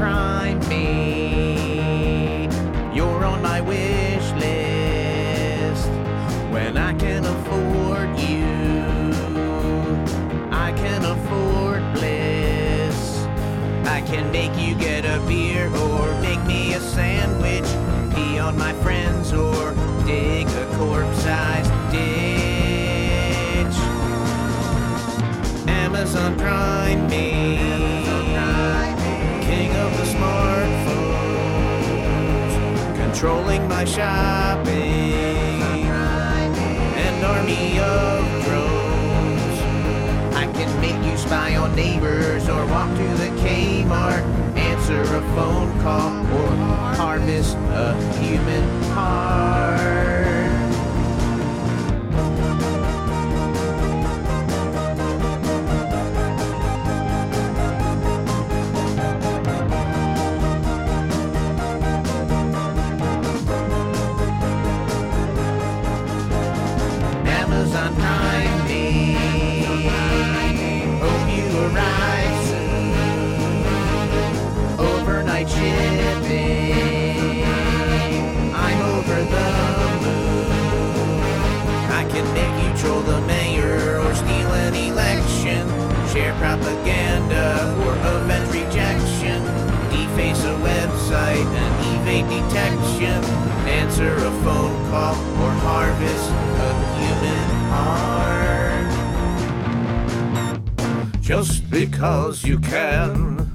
Prime me. You're on my wish list when I can afford you. I can afford bliss. I can make you get a beer or make me a sandwich. Pee on my friends or dig a corpse-sized ditch. Amazon Prime me. Controlling my shopping. An army of drones. I can make you spy on neighbors or walk to the Kmart, answer a phone call, or harvest a human heart. Propaganda or avenge rejection. Deface a website and evade detection. Answer a phone call or harvest a human heart. Just because you can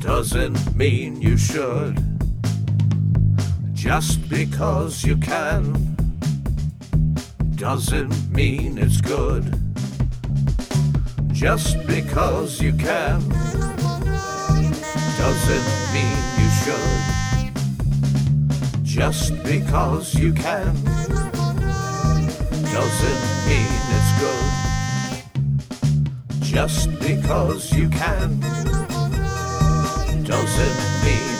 doesn't mean you should. Just because you can doesn't mean it's good. Just because you can doesn't mean you should. Just because you can doesn't mean it's good. Just because you can doesn't mean